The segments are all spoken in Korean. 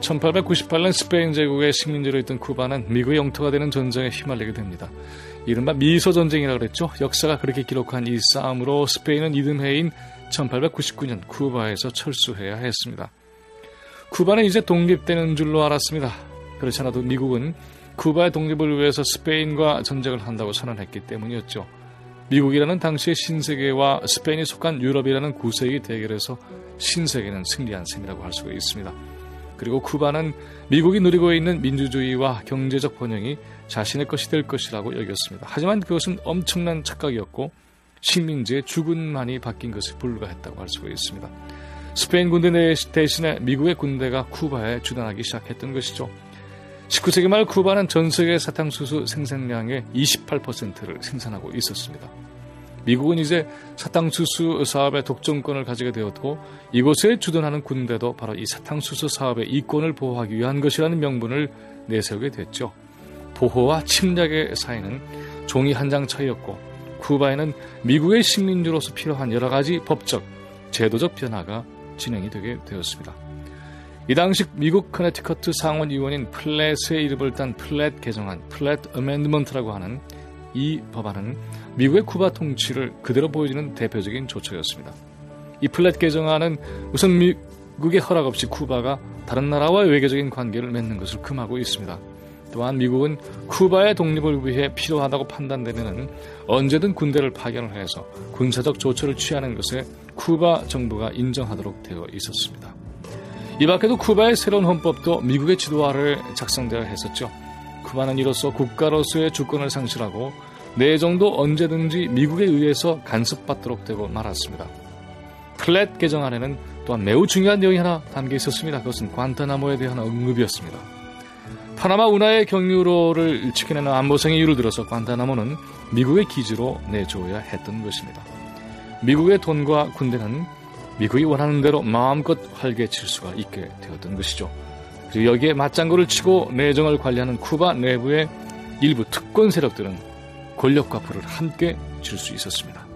1898년 스페인 제국의 식민지로 있던 쿠바는 미국의 영토가 되는 전쟁에 휘말리게 됩니다. 이른바 미소 전쟁이라고 그랬죠. 역사가 그렇게 기록한 이 싸움으로 스페인은 이듬해인 1899년 쿠바에서 철수해야 했습니다. 쿠바는 이제 독립되는 줄로 알았습니다. 그렇지 않아도 미국은 쿠바의 독립을 위해서 스페인과 전쟁을 한다고 선언했기 때문이었죠. 미국이라는 당시의 신세계와 스페인이 속한 유럽이라는 구세의 대결에서 신세계는 승리한 셈이라고 할 수가 있습니다. 그리고 쿠바는 미국이 누리고 있는 민주주의와 경제적 번영이 자신의 것이 될 것이라고 여겼습니다. 하지만 그것은 엄청난 착각이었고 식민지의 죽음만이 바뀐 것에 불과했다고 할 수가 있습니다. 스페인 군대 대신에 미국의 군대가 쿠바에 주둔하기 시작했던 것이죠. 19세기 말 쿠바는 전 세계 사탕수수 생산량의 28%를 생산하고 있었습니다. 미국은 이제 사탕수수 사업의 독점권을 가지게 되었고 이곳에 주둔하는 군대도 바로 이 사탕수수 사업의 이권을 보호하기 위한 것이라는 명분을 내세우게 됐죠. 보호와 침략의 사이는 종이 한 장 차이였고 쿠바에는 미국의 식민지로서 필요한 여러 가지 법적, 제도적 변화가 진행이 되게 되었습니다. 이 당시 미국 커네티커트 상원 의원인 플랫의 이름을 딴 플랫 개정안, Platt Amendment라고 하는 이 법안은 미국의 쿠바 통치를 그대로 보여주는 대표적인 조처였습니다. 이 플랫 개정안은 우선 미국의 허락 없이 쿠바가 다른 나라와의 외교적인 관계를 맺는 것을 금하고 있습니다. 또한 미국은 쿠바의 독립을 위해 필요하다고 판단되면 언제든 군대를 파견을 해서 군사적 조처를 취하는 것에 쿠바 정부가 인정하도록 되어 있었습니다. 이 밖에도 쿠바의 새로운 헌법도 미국의 지도 아래 작성되어 했었죠. 쿠바는 이로써 국가로서의 주권을 상실하고 내정도 언제든지 미국에 의해서 간섭받도록 되고 말았습니다. 플랫 개정안에는 또한 매우 중요한 내용이 하나 담겨 있었습니다. 그것은 관타나모에 대한 언급이었습니다. 파나마 운하의 경유로를 지켜내는 안보상의 이유를 들어서 관타나모는 미국의 기지로 내줘야 했던 것입니다. 미국의 돈과 군대는 미국이 원하는 대로 마음껏 활개칠 수가 있게 되었던 것이죠. 그리고 여기에 맞장구를 치고 내정을 관리하는 쿠바 내부의 일부 특권 세력들은 권력과 부를 함께 줄수 있었습니다.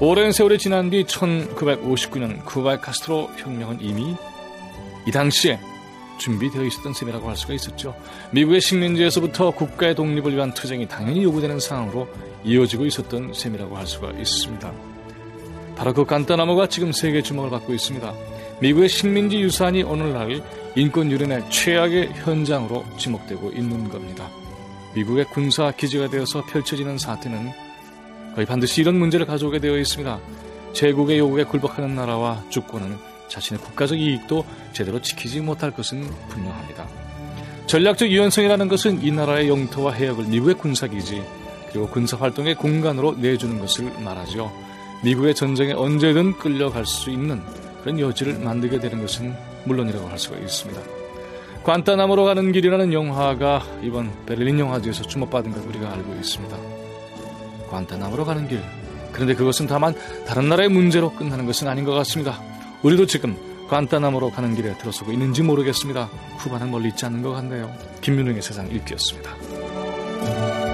오랜 세월이 지난 뒤 1959년 쿠바의 카스트로 혁명은 이미 이 당시에 준비되어 있었던 셈이라고 할 수가 있었죠. 미국의 식민지에서부터 국가의 독립을 위한 투쟁이 당연히 요구되는 상황으로 이어지고 있었던 셈이라고 할 수가 있습니다. 바로 그 간단나무가 지금 세계 주목을 받고 있습니다. 미국의 식민지 유산이 오늘날 인권 유린의 최악의 현장으로 지목되고 있는 겁니다. 미국의 군사 기지가 되어서 펼쳐지는 사태는 거의 반드시 이런 문제를 가져오게 되어 있습니다. 제국의 요구에 굴복하는 나라와 주권은 자신의 국가적 이익도 제대로 지키지 못할 것은 분명합니다. 전략적 유연성이라는 것은 이 나라의 영토와 해역을 미국의 군사기지 그리고 군사활동의 공간으로 내주는 것을 말하죠. 미국의 전쟁에 언제든 끌려갈 수 있는 그런 여지를 만들게 되는 것은 물론이라고 할 수가 있습니다. 관타나무로 가는 길이라는 영화가 이번 베를린 영화제에서 주목받은 것 우리가 알고 있습니다. 관타나무로 가는 길. 그런데 그것은 다만 다른 나라의 문제로 끝나는 것은 아닌 것 같습니다. 우리도 지금 관타나무로 가는 길에 들어서고 있는지 모르겠습니다. 후반은 멀리 있지 않는 것 같네요. 김민웅의 세상 읽기였습니다.